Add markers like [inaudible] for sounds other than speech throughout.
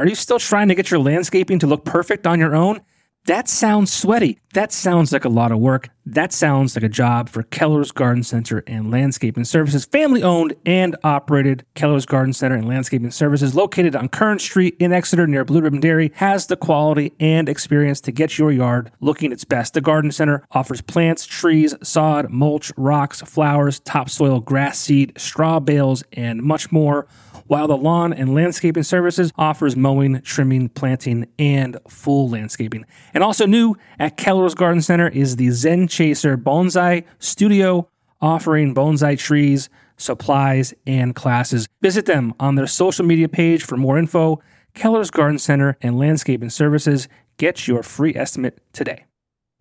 Are you still trying to get your landscaping to look perfect on your own? That sounds sweaty. That sounds like a lot of work. That sounds like a job for Keller's Garden Center and Landscaping Services, family owned and operated. Keller's Garden Center and Landscaping Services, located on Kern Street in Exeter near Blue Ribbon Dairy, has the quality and experience to get your yard looking its best. The Garden Center offers plants, trees, sod, mulch, rocks, flowers, topsoil, grass seed, straw bales, and much more while the Lawn and Landscaping Services offers mowing, trimming, planting, and full landscaping. And also new at Keller's Garden Center is the Zen Chaser Bonsai Studio, offering bonsai trees, supplies, and classes. Visit them on their social media page for more info. Keller's Garden Center and Landscaping Services. Get your free estimate today.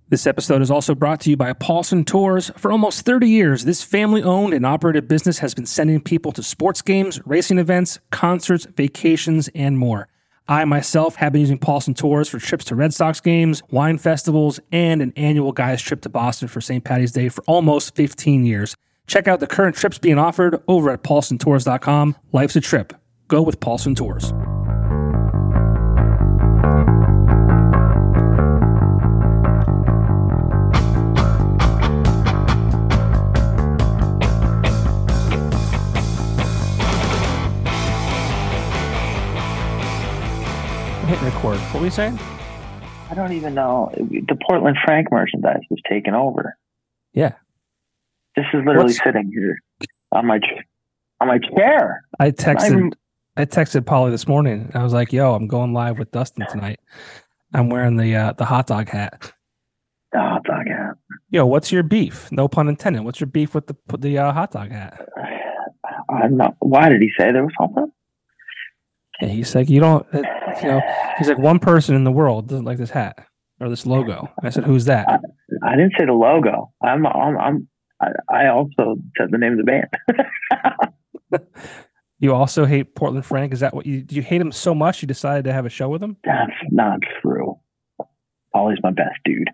This episode is also brought to you by Paulson Tours. For almost 30 years, this family owned and operated business has been sending people to sports games, racing events, concerts, vacations, and more. I myself have been using Paulson Tours for trips to Red Sox games, wine festivals, and an annual guys trip to Boston for St. Patty's Day for almost 15 years. Check out the current trips being offered over at paulsontours.com. Life's a trip. Go with Paulson Tours. Record. What were you saying? I don't even know. The Portland Frank merchandise was taken over. Yeah. This is literally What's... sitting here on my on my chair. I texted even... I texted Polly this morning. I was like, "Yo, I'm going live with Dustin tonight. I'm wearing the uh, the hot dog hat." The hot dog hat. Yo, what's your beef? No pun intended. What's your beef with the the uh, hot dog hat? I'm not. Why did he say there was something? And he's like, you don't, uh, you know, he's like, one person in the world doesn't like this hat or this logo. I said, who's that? I, I didn't say the logo. I'm, I'm, I'm I, I also said the name of the band. [laughs] you also hate Portland Frank. Is that what you, do you hate him so much you decided to have a show with him? That's not true. Paulie's my best dude.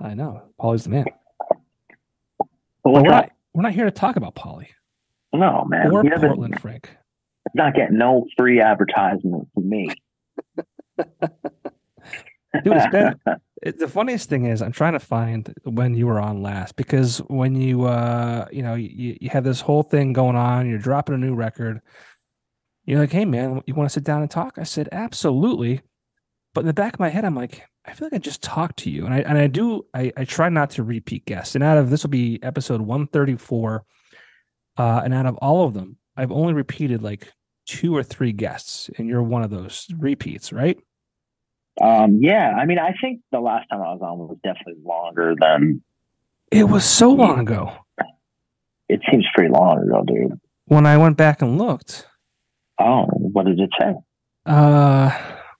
I know. Paulie's the man. But we're not, we're not here to talk about Paulie. No, man. Or Portland Frank not getting no free advertisement from me. [laughs] Dude, it's been [laughs] it, the funniest thing is I'm trying to find when you were on last because when you uh you know you, you have this whole thing going on, you're dropping a new record. You're like, hey man, you want to sit down and talk? I said, absolutely. But in the back of my head, I'm like, I feel like I just talked to you. And I and I do I, I try not to repeat guests. And out of this will be episode 134. Uh, and out of all of them, I've only repeated like two or three guests, and you're one of those repeats, right? Um, yeah, I mean, I think the last time I was on was definitely longer than. It was so long ago. It seems pretty long ago, dude. When I went back and looked. Oh, what did it say? Uh,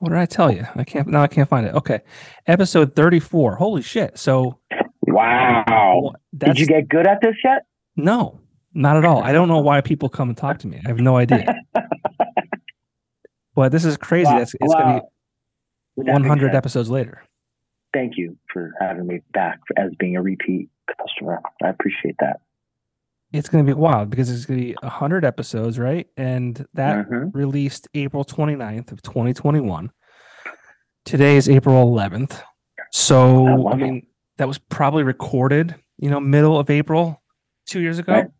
what did I tell you? I can't now. I can't find it. Okay, episode thirty-four. Holy shit! So. Wow. Did you get good at this yet? No. Not at all. I don't know why people come and talk to me. I have no idea. [laughs] but this is crazy. Wow. It's, it's wow. going to be 100 episodes later. Thank you for having me back as being a repeat customer. I appreciate that. It's going to be wild because it's going to be 100 episodes, right? And that mm-hmm. released April 29th of 2021. Today is April 11th. So, I mean, that was probably recorded, you know, middle of April two years ago. Right.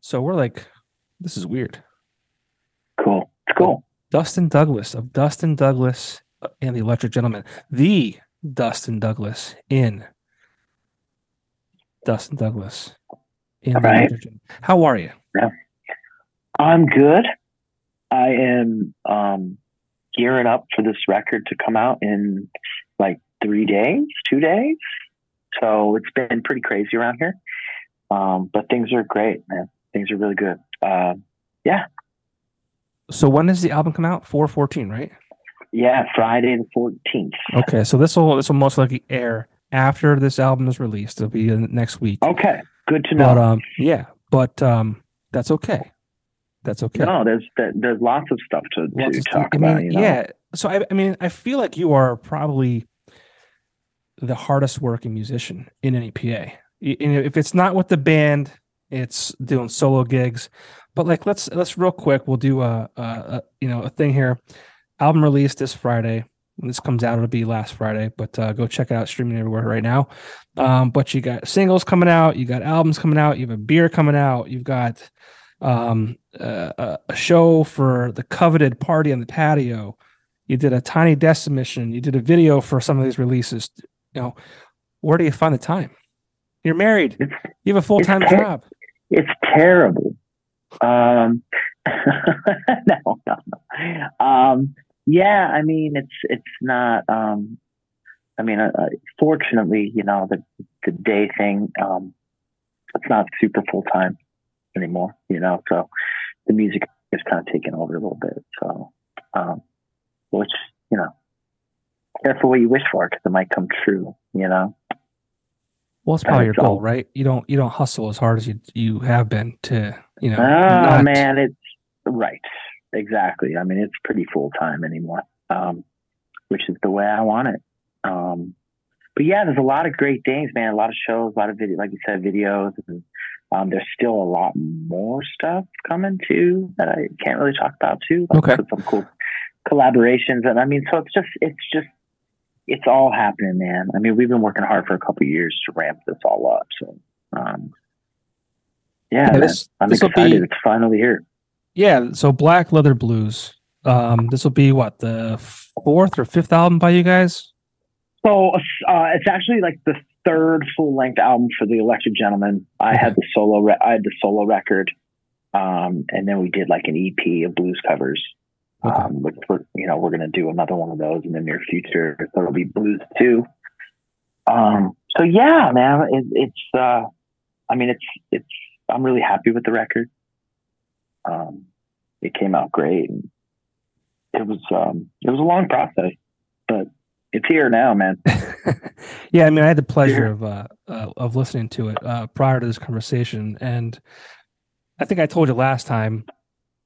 So we're like, this is weird. Cool. It's cool. Dustin Douglas of Dustin Douglas and the Electric Gentlemen, the Dustin Douglas in Dustin Douglas in the right. Electric Gentlemen. How are you? Yeah. I'm good. I am um, gearing up for this record to come out in like three days, two days. So it's been pretty crazy around here. Um, but things are great, man things are really good. Uh, yeah. So when does the album come out? Four fourteen, right? Yeah, Friday the fourteenth. Okay, so this will this will most likely air after this album is released. It'll be next week. Okay, good to know. But um, yeah, but um, that's okay. That's okay. No, there's there's lots of stuff to, to Lots of stuff- talk I mean, about. You know? Yeah. So I, I mean, I feel like you are probably the hardest working musician in any PA. If it's not with the band, it's doing solo gigs. But like, let's let's real quick. We'll do a, a, a you know a thing here. Album released this Friday. When this comes out, it'll be last Friday. But uh, go check it out streaming everywhere right now. Um, but you got singles coming out. You got albums coming out. You have a beer coming out. You've got um, uh, a, a show for the coveted party on the patio. You did a tiny desk submission. You did a video for some of these releases. You know, where do you find the time? You're married. It's You have a full time job. It's terrible. Um, [laughs] no, no, no. Um, yeah, I mean, it's it's not. Um, I mean, uh, uh, fortunately, you know, the the day thing, um, it's not super full time anymore. You know, so the music is kind of taken over a little bit. So, um, which you know, careful what you wish for because it might come true. You know. Well, it's probably your goal, right? You don't you don't hustle as hard as you you have been to you know. Oh not- man, it's right. Exactly. I mean, it's pretty full time anymore, um, which is the way I want it. Um, but yeah, there's a lot of great things, man. A lot of shows, a lot of video, like you said, videos. And, um, there's still a lot more stuff coming too that I can't really talk about too. Like, Okay. Some cool collaborations, and I mean, so it's just, it's just, it's all happening, man. I mean, we've been working hard for a couple of years to ramp this all up. So, um, yeah, Yeah, this- I'm this'll be- excited. It's finally here. Yeah. So Black Leather Blues. Um, this will be what the fourth or fifth album by you guys. So uh, it's actually like the third full length album for the Electric Gentlemen. I had the solo, re- I had the solo record, um, and then we did like an EP of blues covers. Okay. Um, which we're, you know, we're gonna do another one of those in the near future. So it'll be blues too. Um, so yeah, man, it, it's, uh, I mean, it's, it's, I'm really happy with the record. Um, it came out great. And it was, um, it was a long process, but it's here now, man. [laughs] yeah, I mean, I had the pleasure of uh, uh, of listening to it uh, prior to this conversation, and I think I told you last time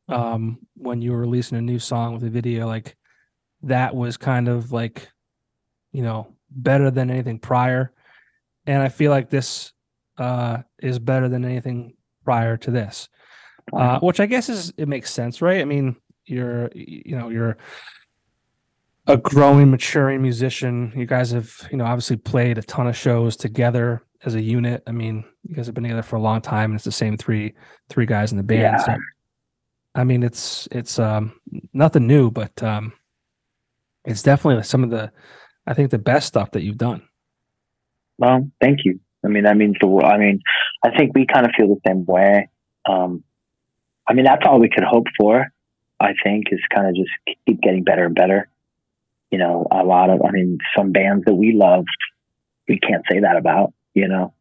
um, when you were releasing a new song with a video, like that was kind of like, you know, better than anything prior, and I feel like this uh, is better than anything prior to this, uh, which I guess is it makes sense, right? I mean, you're you know you're a growing, maturing musician. You guys have, you know, obviously played a ton of shows together as a unit. I mean, you guys have been together for a long time, and it's the same three three guys in the band. Yeah. So, I mean, it's it's um nothing new, but um, it's definitely some of the, I think, the best stuff that you've done. Well, thank you. I mean, that means the world. I mean, I think we kind of feel the same way. Um, I mean, that's all we could hope for. I think is kind of just keep getting better and better. You know, a lot of, I mean, some bands that we love, we can't say that about. You know,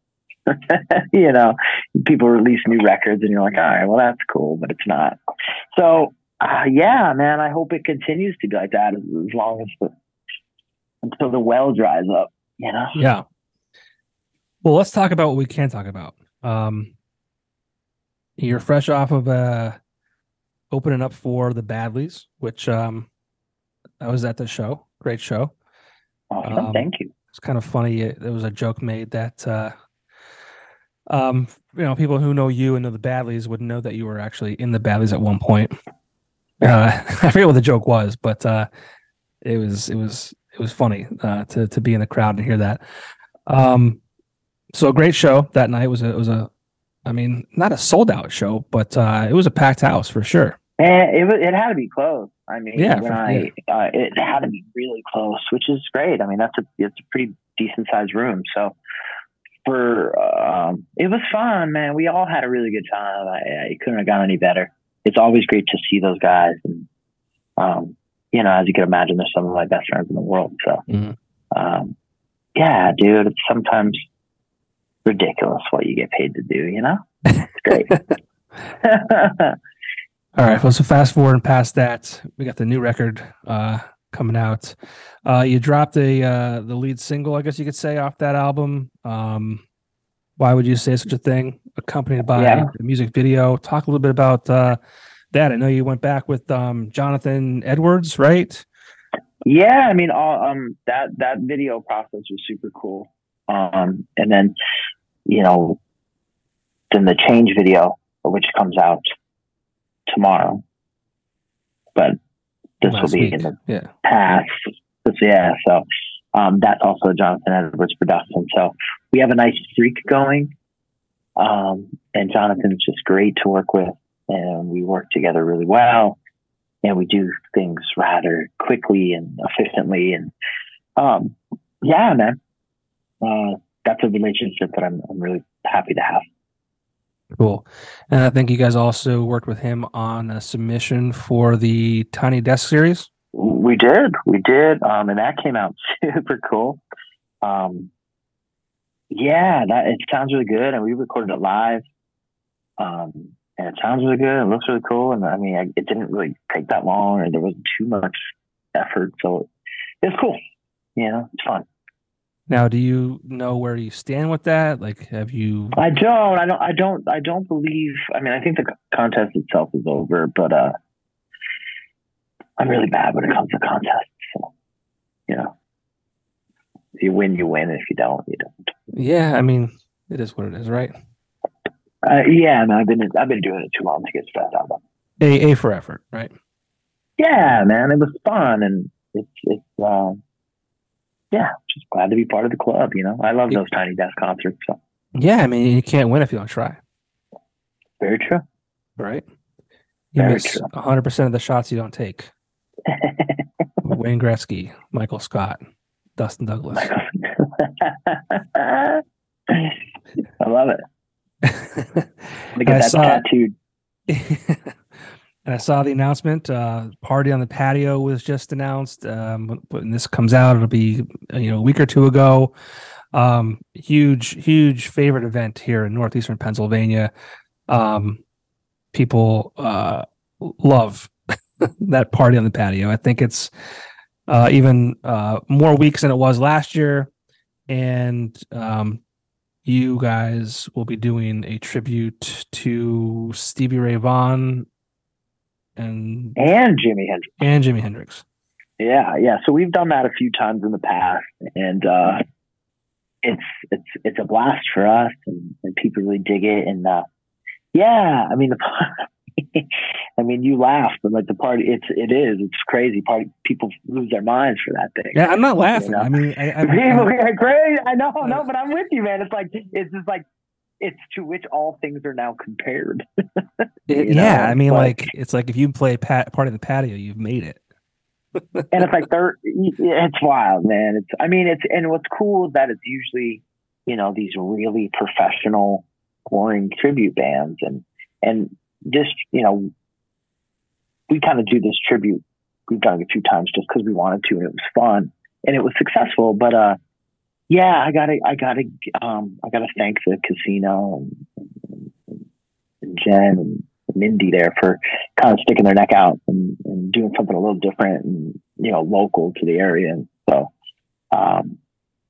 [laughs] you know, people release new records, and you're like, all right, well, that's cool, but it's not. So, uh, yeah, man, I hope it continues to be like that as, as long as the until the well dries up. You know. Yeah. Well, let's talk about what we can talk about. Um, you're fresh off of uh, opening up for the Badlees, which um, I was at the show. Great show. Awesome. Um, Thank you. It's kind of funny. it- There was a joke made that, uh, um, you know, people who know you and know the Badlees would know that you were actually in the Badlees at one point. Uh, [laughs] I forget what the joke was, but uh, it was it was it was funny uh, to to be in the crowd and hear that. Um, so a great show that night was a it was a, I mean, not a sold out show, but uh, it was a packed house for sure. And it was, it had to be close. I mean, Yeah, for- I uh, it had to be really close, which is great. I mean, that's a it's a pretty decent sized room. So for um, it was fun, man. We all had a really good time. I, I couldn't have gone any better. It's always great to see those guys, and um, you know, as you can imagine, they're some of my best friends in the world. So, Mhm. um, yeah, dude, it's sometimes ridiculous what you get paid to do. You know, it's great. [laughs] [laughs] All right, well, so fast forward and past that, we got the new record uh, coming out. Uh, you dropped a uh, the lead single, I guess you could say, off that album. Um, why would you say such a thing? Accompanied by Yeah. a music video. Talk a little bit about uh, that. I know you went back with um, Jonathan Edwards, right? Yeah, I mean, all, um, that that video process was super cool. Um, and then, you know, then the change video, which comes out tomorrow, but this will be week. in the Yeah. past. Yeah, so um, that's also Jonathan Edwards production. So we have a nice streak going, um, and Jonathan's just great to work with, and we work together really well, and we do things rather quickly and efficiently, and um, yeah, man, uh, that's a relationship that I'm, I'm really happy to have. Cool. And I think you guys also worked with him on a submission for the Tiny Desk series. We did, we did, um, and that came out [laughs] super cool. Um, yeah, that it sounds really good, and we recorded it live. Um, and it sounds really good. It looks really cool, and I mean, I, it didn't really take that long, or there wasn't too much effort, so it's cool. You know, it's fun. Now, do you know where you stand with that? Like, have you? I don't, I don't, I don't, I don't believe. I mean, I think the contest itself is over, but uh, I'm really bad when it comes to contests. So, you know, if you win, you win. If you don't, you don't. Yeah, I mean, it is what it is, right? Uh, yeah, man, I've been I've been doing it too long to get stressed out. About. A A for effort, right? Yeah, man, it was fun, and it's it's um, yeah, just glad to be part of the club. You know, I love those tiny desk concerts. So Yeah, I mean, you can't win if you don't try, very true. right? You Very miss true. 100% of the shots you don't take. [laughs] Wayne Gretzky, Michael Scott, Dustin Douglas. [laughs] I love it. [laughs] I get I that saw- tattooed. And I saw the announcement. Uh, party on the patio was just announced. Um, when this comes out, it'll be uh, you know a week or two ago. Um, huge, huge favorite event here in northeastern Pennsylvania. Um, people uh, love [laughs] that party on the patio. I think it's uh, even uh, more weeks than it was last year, and um, you guys will be doing a tribute to Stevie Ray Vaughan and And Jimi Hendrix. and Jimi Hendrix. Yeah, yeah. So we've done that a few times in the past, and uh, it's it's it's a blast for us, and, and people really dig it. And uh, yeah, I mean, the, [laughs] I mean, you laugh, but like the party, it's it is it's crazy. Party people lose their minds for that thing. Yeah, I'm not laughing. know? I mean, I, I, [laughs] People I, are crazy. I know, no, but I'm with you, man. It's like it's just like it's to which all things are now compared. [laughs] it- yeah, know, I mean, but- like it's like if you play pat, part of the patio, you've made it. and it's like they're it's wild man it's i mean it's and what's cool is that it's usually you know these really professional touring tribute bands and and this you know we kind of do this tribute we've done it a few times just because we wanted to and it was fun and it was successful but uh yeah i gotta i gotta um i gotta thank the casino and, and, jen and Mindy there for kind of sticking their neck out and, and doing something a little different and you know local to the area. And so, um,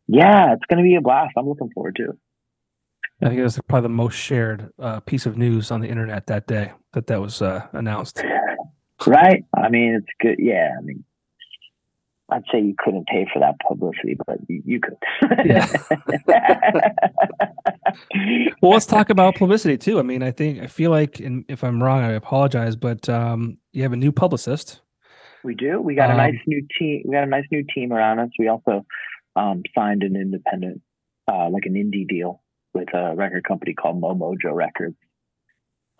yeah, it's going to be a blast. I'm looking forward to it. I think it was probably the most shared uh, piece of news on the internet that day that that was uh, announced. Right? I mean, it's good. Yeah, I mean, I'd say you couldn't pay for that publicity, but you, you could. Yeah. [laughs] Well, let's talk about publicity too. I mean, I think I feel like, and if I'm wrong, I apologize, but um, you have a new publicist. We do. We got a Um, nice new team. We got a nice new team around us. We also um, signed an independent, uh, like an indie deal with a record company called Momojo Records.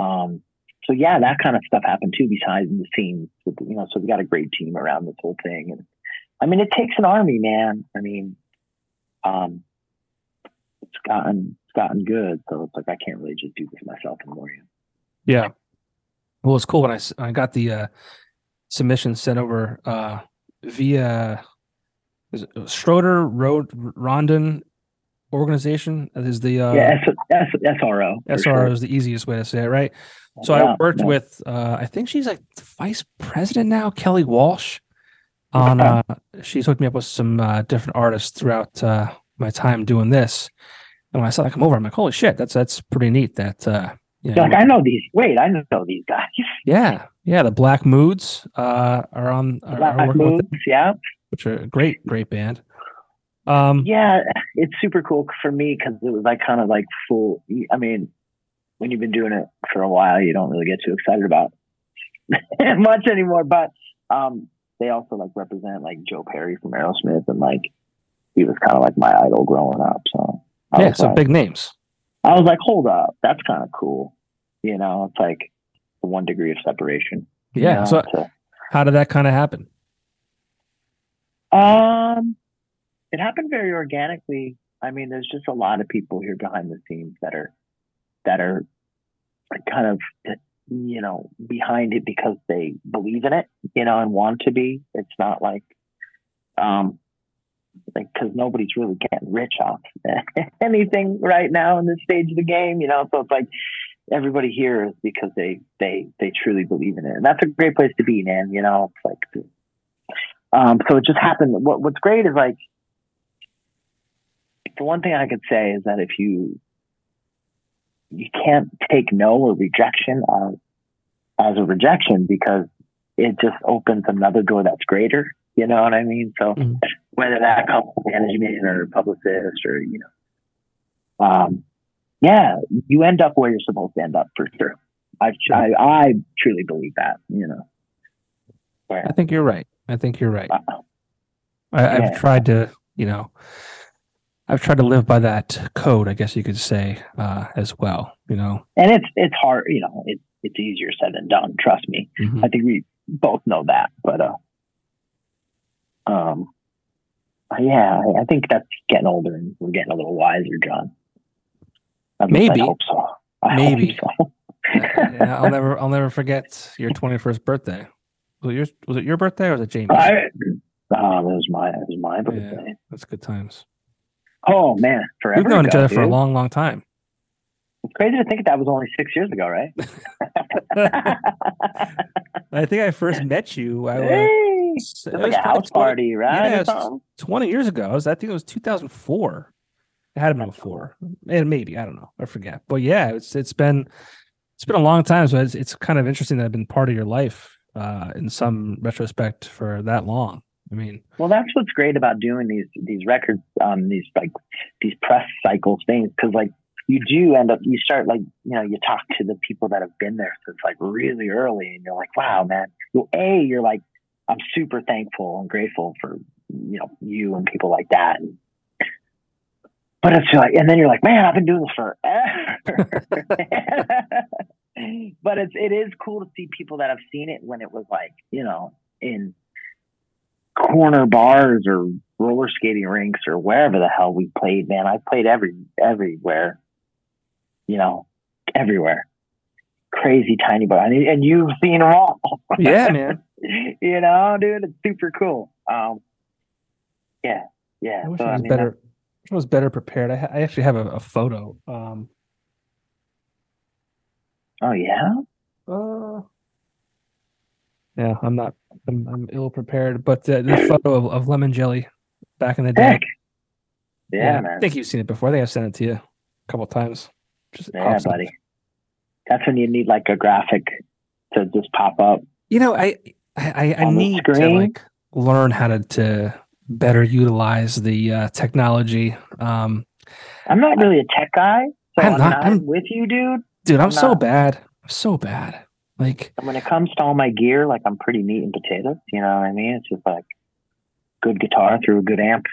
Um, so yeah, that kind of stuff happened too, Besides the scenes. With, you know, so we got a great team around this whole thing, and I mean, it takes an army, man. I mean, um, it's gotten it's gotten good, so it's like I can't really just do this myself anymore. Yeah. Well, it's cool when I I got the uh, submission sent over uh, via is it Schroeder Road Rondon organization is the uh, yeah, S- S- SRO. SRO sure. is the easiest way to say it, right? So I worked yeah. with uh, I think she's like vice president now, Kelly Walsh. On uh, she's hooked me up with some uh, different artists throughout uh, my time doing this. And when I saw that come over, I'm like, holy shit, that's that's pretty neat. That uh, you know, Like I know these. Wait, I know these guys. [laughs] yeah, yeah, the Black Moods uh, are on are, are Black working with them, yeah, which are a great great band. Um, yeah. It's super cool for me because it was like kind of like full. I mean, when you've been doing it for a while, you don't really get too excited about [laughs] much anymore. But um, they also like represent like Joe Perry from Aerosmith, and like he was kind of like my idol growing up. So I yeah, some like, big names. I was like, hold up, that's kind of cool. You know, it's like one degree of separation. you Yeah. know, So so- how did that kind of happen? Um, it happened very organically. I mean, there's just a lot of people here behind the scenes that are that are kind of you know behind it because they believe in it, you know, and want to be. It's not like um like because nobody's really getting rich off [laughs] anything right now in this stage of the game, you know. So it's like everybody here is because they they they truly believe in it, and that's a great place to be, man. You know, it's like um, so it just happened. What, what's great is like the one thing I could say is that if you you can't take no or rejection as as a rejection because it just opens another door that's greater. You know what I mean? So Mhm. whether that comes from management or publicist or you know, um, yeah, you end up where you're supposed to end up for sure. I I, I truly believe that. You know. I think you're right. I think you're right. Uh, I, I've Yeah. tried to, you know, I've tried to live by that code, I guess you could say, uh, as well. You know, and it's it's hard, you know, it's it's easier said than done. Trust me. Mhm. I think we both know that, but uh, um, yeah, I, I think that's getting older and we're getting a little wiser, John. Least Maybe. I hope so. I Maybe. Hope so. [laughs] Yeah, I'll never, I'll never forget your 21st birthday. Was it your, was it your birthday or was it Jamie's? I, oh, it was my it was my birthday. That's good times. Oh man, forever. We've known each ago, other for a long, long time. It's crazy to think that was only six years ago, right? [laughs] I think I first met you. I was, hey, it it's like was a probably house party, right? Yeah, or it's- 20 years ago. I, was, I think it was 2004. It had been before, and maybe I don't know. I forget. But yeah, it's it's been it's been a long time. So it's it's kind of interesting that I've been part of your life uh, in some retrospect for that long. I mean, Well, that's what's great about doing these these records, um, these like these press cycles things, because like you do end up, you start like you know, you talk to the people that have been there since like really early, and you're like, wow, man. Well, a, you're like, I'm super thankful and grateful for you know you and people like that. And, but it's like, and then you're like, man, I've been doing this forever. [laughs] but it's it is cool to see people that have seen it when it was like you know in corner bars or roller skating rinks or wherever the hell we played, man. I played every everywhere. You know, everywhere. Crazy tiny bar. And, and you've seen them all. yeah, [laughs] man. you know, dude, it's super cool. Um yeah, yeah. I wish So, I was mean, better. I I was better prepared. I, ha- I actually have a, a photo. Um, Oh yeah? uh, yeah, I'm not. I'm, I'm ill prepared. But uh, the [clears throat] photo of, of lemon jelly back in the day. Heck. Yeah, I think you've seen it before. I think I've sent it to you a couple times. Just Yeah, pops up. buddy. That's when you need like a graphic to just pop up. You know, I I, I, I On the need to like learn how to to better utilize the uh, technology. Um, I'm not really a tech guy, so I'm I'm, not- not, I'm- with you, dude. dude, I'm, I'm so not- bad. I'm so bad. Like, And when it comes to all my gear, like I'm pretty meat and potatoes. You know what I mean? It's just like good guitar through a good amp,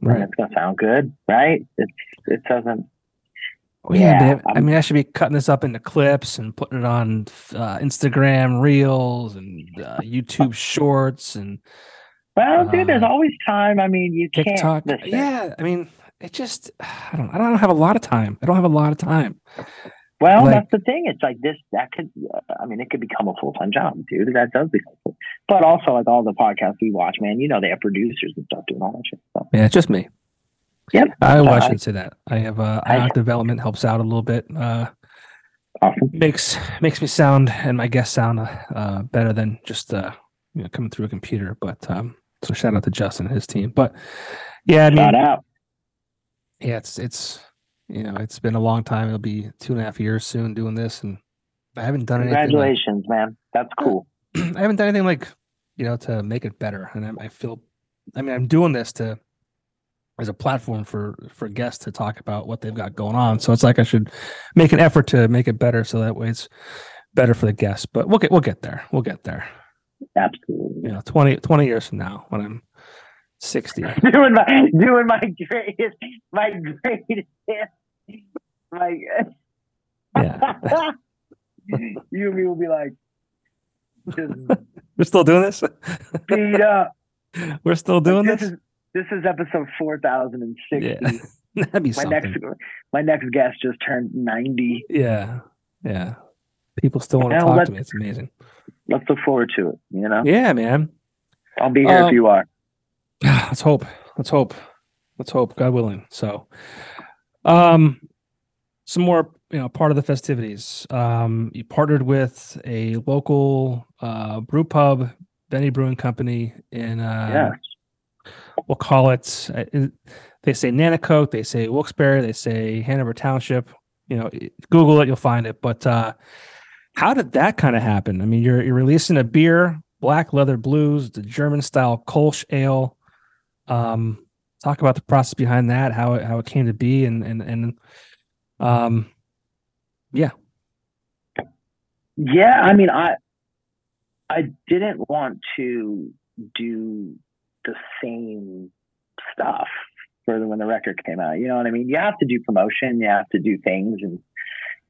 and right? it's gonna sound good, right? It's it doesn't. Well, yeah, Yeah, I mean, I should be cutting this up into clips and putting it on uh, Instagram Reels and uh, YouTube Shorts and Well, dude, there's Uh, always time. I mean, you TikTok. can't. Listen, Yeah, I mean, it just I don't I don't have a lot of time. I don't have a lot of time. Well, Like- that's the thing. It's like this. That could. Uh, I mean, it could become a full time job, dude. That does become. Full. But also, like all the podcasts we watch, man, you know, they have producers and stuff doing all that shit. So. Yeah, it's just me. Yep. I Uh, watch I- and say that. I have uh, I- development helps out a little bit. Uh, Awesome. makes makes me sound and my guests sound uh, uh, better than just uh, you know coming through a computer. But um, So shout out to Justin and his team. But yeah, I mean, Shout out. yeah, it's it's you know it's been a long time. It'll be two and a half years soon doing this, and I haven't done anything. Like, Congratulations, man. That's cool. [clears throat] I haven't done anything like you know to make it better, and I, I feel. I mean, I'm doing this to as a platform for for guests to talk about what they've got going on. So it's like I should make an effort to make it better, so that way it's better for the guests. But we'll get we'll get there. We'll get there. Absolutely. You know, 20, 20 years from now when I'm sixty. [laughs] doing my doing my greatest my [laughs] greatest my Yeah. [laughs] you and me will be like [laughs] We're still doing this. beat up. [laughs] We're still doing this this. is this is episode four thousand and sixty. Yeah, that'd be My something. next my next guest just turned ninety. Yeah, yeah. People still want to talk to me. It's amazing. Let's look forward to it. You know, Yeah, man. I'll be here Um, if you are. [sighs] Let's hope. Let's hope. Let's hope. God willing. So, um, some more, you know, part of the festivities. Um, you partnered with a local uh, brew pub, Benny Brewing Company, in uh, yeah, we'll call it. uh, They say Nanticoke, they say Wilkes-Barre, they say Hanover Township. You know, Google it, you'll find it. But uh, how did that kind of happen? I mean, you're you're releasing a beer, Black Leather Blues, the German style Kolsch ale. Um, talk about the process behind that, how it how it came to be, and and and um, yeah. Yeah. I mean, I I didn't want to do the same stuff for when the record came out. You know what I mean? You have to do promotion, you have to do things, and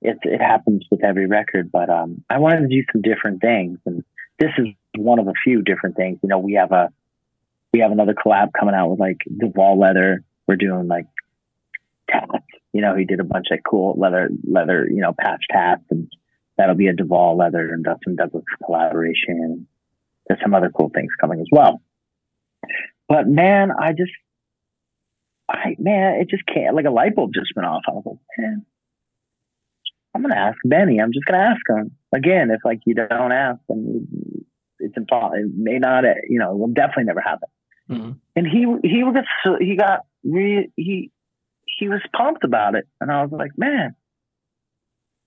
it it happens with every record. But um, I wanted to do some different things, and this is one of a few different things. You know, we have a we have another collab coming out with like Duval Leather. We're doing like tats. You know, he did a bunch of cool leather leather you know patch tats, and that'll be a Duval Leather and Dustin Douglas collaboration. There's some other cool things coming as well. But man, I just, I man, it just can't. Like a light bulb just went off. I was like, man, I'm gonna ask Benny. I'm just gonna ask him again. If like you don't ask, then it's impossible. It may not. You know, it will definitely never happen. Mhm. And he he was he got re, he he was pumped about it, and I was like, man.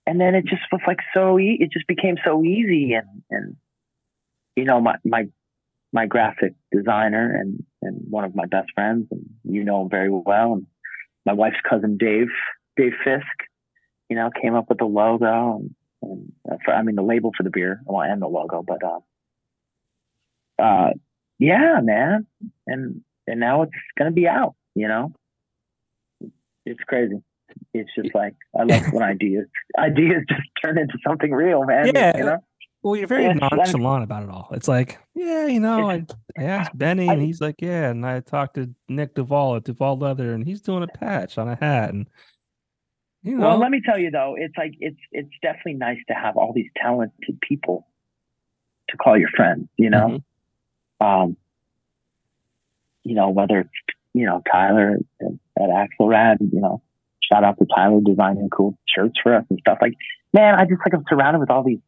And then it just was like so. E- it just became so easy, and and you know my my my graphic designer and and one of my best friends, and you know him very well, and my wife's cousin Dave Dave Fisk, you know, came up with the logo and, and uh, for, I mean the label for the beer, well, and the logo, but uh, uh, yeah, man, and and now it's gonna be out, you know. It's crazy. It's just like I love when ideas ideas [laughs] just turn into something real, man. Yeah. you know. Well, you're very Yeah, nonchalant about it all. It's like, yeah, you know, I, I asked Benny, and he's like, yeah, and I talked to Nick Duvall at Duvall Leather, and he's doing a patch on a hat, and you know, Well, let me tell you though, it's like it's it's definitely nice to have all these talented people to call your friends. You know, mm-hmm. Um, you know whether you know Tyler at, at Axelrad, you know, shout out to Tyler designing cool shirts for us and stuff. Like, man, I just like I'm surrounded with all these.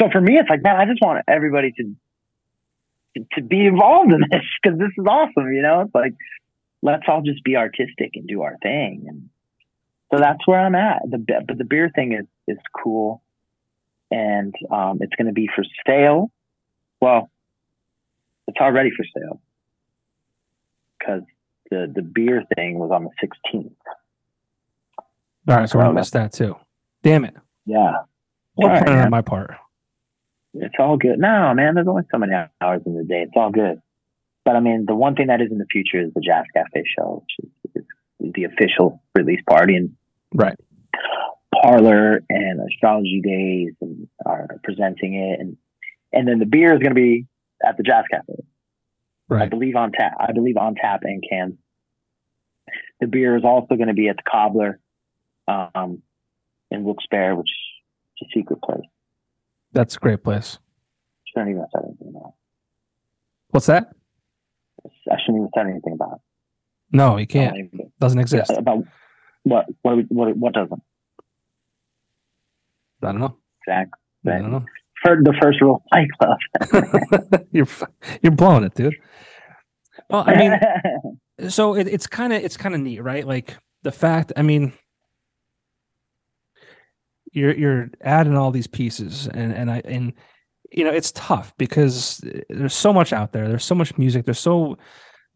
So for me, it's like, man, I just want everybody to to, to be involved in this because this is awesome. You know, it's like let's all just be artistic and do our thing and so that's where I'm at. The but the beer thing is is cool, and um, it's going to be for sale. Well, it's already for sale because the the beer thing was on the 16th. all right, so I Well, missed that too. Damn it! Yeah, What right, on my part? it's all good. No, man, there's only so many hours in the day. It's all good. But I mean, the one thing that is in the future is the Jazz Cafe show, which is, is the official release party, and Right. Parlor and Astrology Days and are presenting it, and and then the beer is going to be at the Jazz Cafe. I believe on tap. I believe on tap and cans. The beer is also going to be at the Cobbler, um, in Wilkes-Barre, which is a secret place. That's a great place. Shouldn't even say anything about. What's that? I shouldn't even say anything about. It. No, you can't. even- Doesn't exist. About what? What? What? What doesn't? I don't know. Exactly. I don't know. For the first rule, Fight Club. you're you're blowing it, dude. Well, I mean, [laughs] so it, it's kind of it's kind of neat, right? Like the fact, I mean, you're you're adding all these pieces, and and I and you know it's tough because there's so much out there. There's so much music. There's so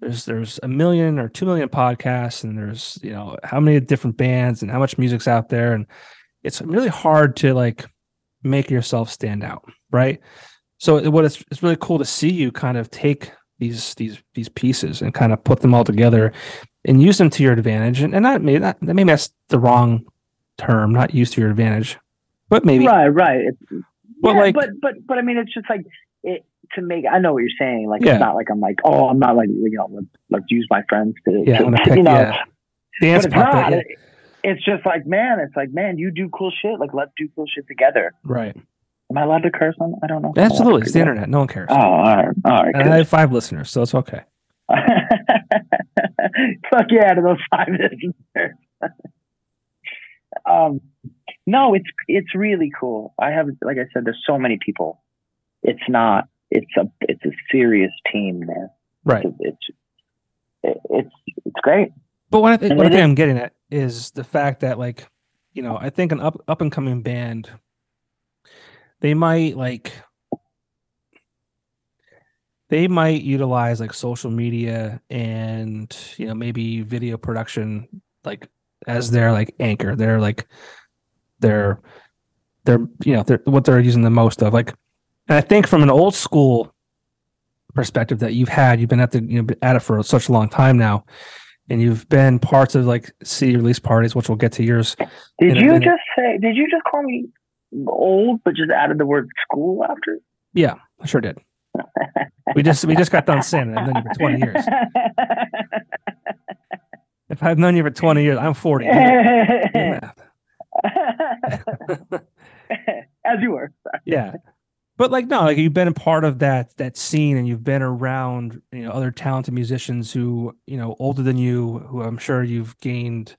there's there's a million or two million podcasts, and there's you know how many different bands and how much music's out there, and it's really hard to like make yourself stand out, right? So what it's it's really cool to see you kind of take these these these pieces and kind of put them all together and use them to your advantage. And, and that maybe that maybe that's the wrong term, not use to your advantage, but maybe right, right. It's, But yeah, like- but but but I mean, it's just like it to make. I know what you're saying. Like Yeah. it's not like I'm like, oh, I'm not like you know, let's use my friends to, yeah, to pick, you know. yeah, dance but it's puppet, not. It- It's just like, man, it's like, man, you do cool shit. Like, let's do cool shit together. right? Am I allowed to curse on? I don't know. if I'm allowed to Absolutely, it's the internet. No one cares. Oh, all right, all right. and I have five listeners, so it's okay. [laughs] Fuck yeah to those five [laughs] listeners. um, no, it's it's really cool. I have, like I said, there's so many people. It's not. It's a it's a serious team, man. Right. It's it's it's, it's great. But what I think, what I think I'm getting at is the fact that, like, you know, I think an up up and coming band, they might like, they might utilize like social media and you know maybe video production like as their like anchor. They're like, they're, they're you know they're what they're using the most of. Like, and I think from an old school perspective that you've had, you've been at the you know been at it for such a long time now and you've been parts of like city release parties, which we'll get to yours. Did you just say? Did you just call me old, but just added the word school after? Yeah, I sure did. We just we just got done saying it. I've known you for twenty years. [laughs] If I've known you for twenty years, I'm forty. Do the math. [laughs] [laughs] As you were. yeah, but like no, like you've been a part of that that scene, and you've been around you know other talented musicians who you know older than you, who I'm sure you've gained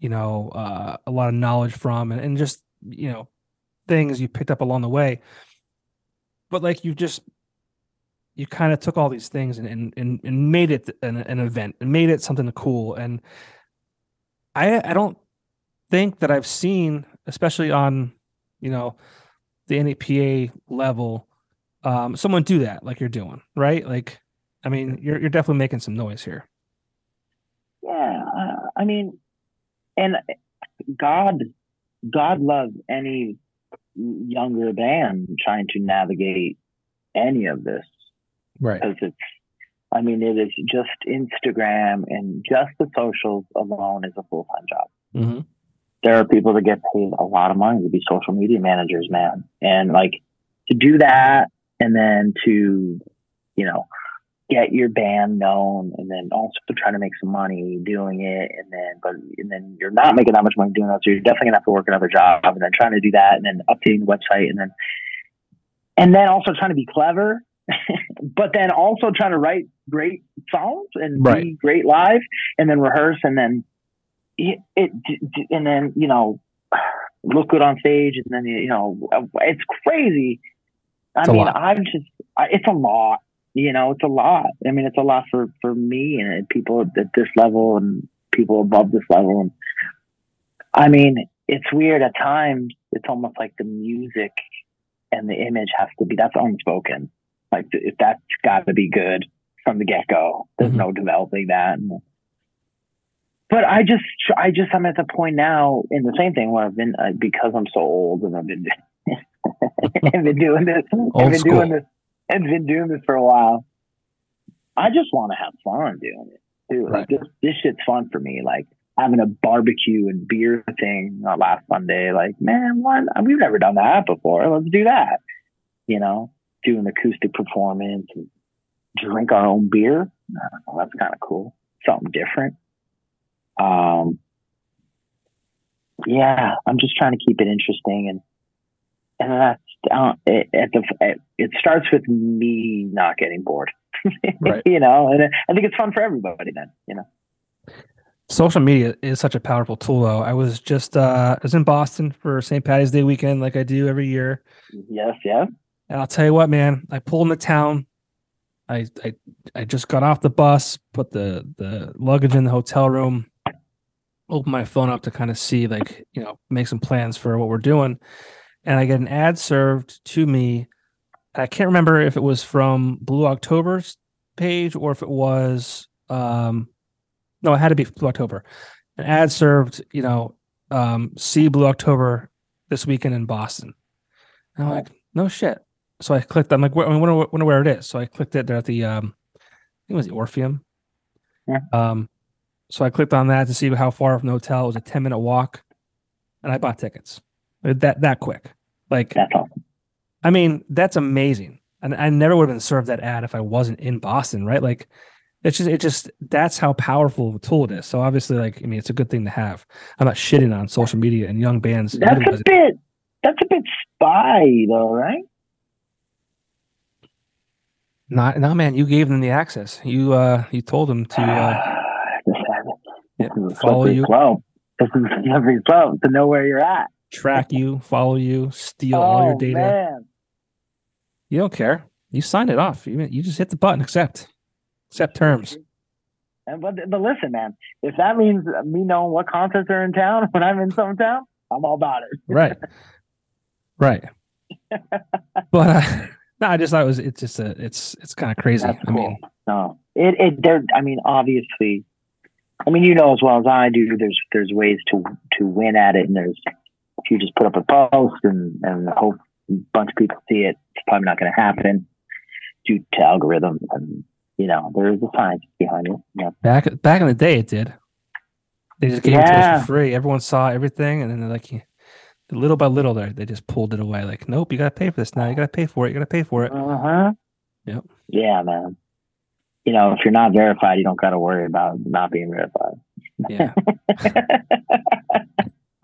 you know uh, a lot of knowledge from, and, and just you know things you picked up along the way. But like you just you kind of took all these things and and, and, and made it an, an event and made it something cool and i i don't think that i've seen especially on you know the NEPA level um someone do that like you're doing right like i mean you're you're definitely making some noise here Yeah, uh, I mean, and God, God loves any younger band trying to navigate any of this right because it's. I mean, it is just Instagram and just the socials alone is a full time job. mm-hmm. There are people that get paid a lot of money to be social media managers, man. And like to do that and then to, you know, get your band known and then also trying to make some money doing it and then but and then you're not making that much money doing that. So you're definitely gonna have to work another job and then trying to do that and then updating the website and then and then also trying to be clever, [laughs] but then also trying to write great songs and be great live and then rehearse and then it, it and then you know look good on stage and then you know it's crazy. I It's mean i'm just I, it's a lot you know it's a lot. I mean it's a lot for for me and people at this level and people above this level. And i mean it's weird at times it's almost like the music and the image has to be that's unspoken. Like if that's got to be good from the get-go there's Mhm. no developing that. And, but I just, I just, I'm at the point now in the same thing where I've been uh, because I'm so old and I've been, I've [laughs] been doing this, [laughs] I've been school. doing this, I've been doing this for a while. I just want to have fun doing it too. Right. Like this, this shit's fun for me. Like having a barbecue and beer thing uh, last Sunday. Like, man, what? We've never done that before. Let's do that. You know, do an acoustic performance and drink our own beer. Know, that's kind of cool. Something different. Um, yeah, I'm just trying to keep it interesting and and that's uh, it, at the it, it starts with me not getting bored. [laughs] Right. you know, and I think it's fun for everybody then, you know. social media is such a powerful tool though i was just uh i was in boston for st patty's day weekend like i do every year Yes, yeah. And I'll tell you what, man, I pulled into town I, I I just got off the bus, put the the luggage in the hotel room, open my phone up to kind of see like you know make some plans for what we're doing, and I get an ad served to me. I can't remember if it was from Blue October's page or if it was um no, it had to be Blue October. An ad served, you know, um, see Blue October this weekend in Boston. And I'm like, no shit. So I clicked. I'm like, I wonder, wonder where it is. So I clicked it. They're at the, um, I think it was the Orpheum. Yeah. Um, so I clicked on that to see how far from the hotel. It was a 10 minute walk, and I bought tickets. That that quick. Like, That's awesome. I mean, that's amazing. And I never would have been served that ad if I wasn't in Boston, right? Like, it's just, it just, that's how powerful of a tool it is. So obviously, like, I mean, it's a good thing to have. I'm not shitting on social media and young bands. That's a bit. That's a bit spy, though, right? Not, no, man. You gave them the access. You, uh, you told them to, uh, [sighs] this yeah, is a follow you, slope. This is slippery slope to know where you're at. track you, follow you, steal all your Oh, data. man. You don't care. You sign it off. You, you just hit the button, accept, accept terms. And, but, but listen, man, if that means me knowing what concerts are in town when I'm in some town, I'm all about it. [laughs] right right [laughs] but uh, [laughs] no i just thought it was it's just a it's it's kind of crazy That's i mean No, it it there. I mean, obviously, I mean, you know as well as I do. There's there's ways to to win at it, and there's if you just put up a post and and hope a bunch of people see it, it's probably not going to happen due to algorithms and you know there is a science behind it. Yeah, back back in the day it did they just gave it to us for free everyone saw everything and then they're like little by little there they just pulled it away like nope you gotta pay for this now you gotta pay for it you gotta pay for it uh huh. Yep. Yeah, man. You know, if you're not verified, you don't got to worry about not being verified. yeah [laughs]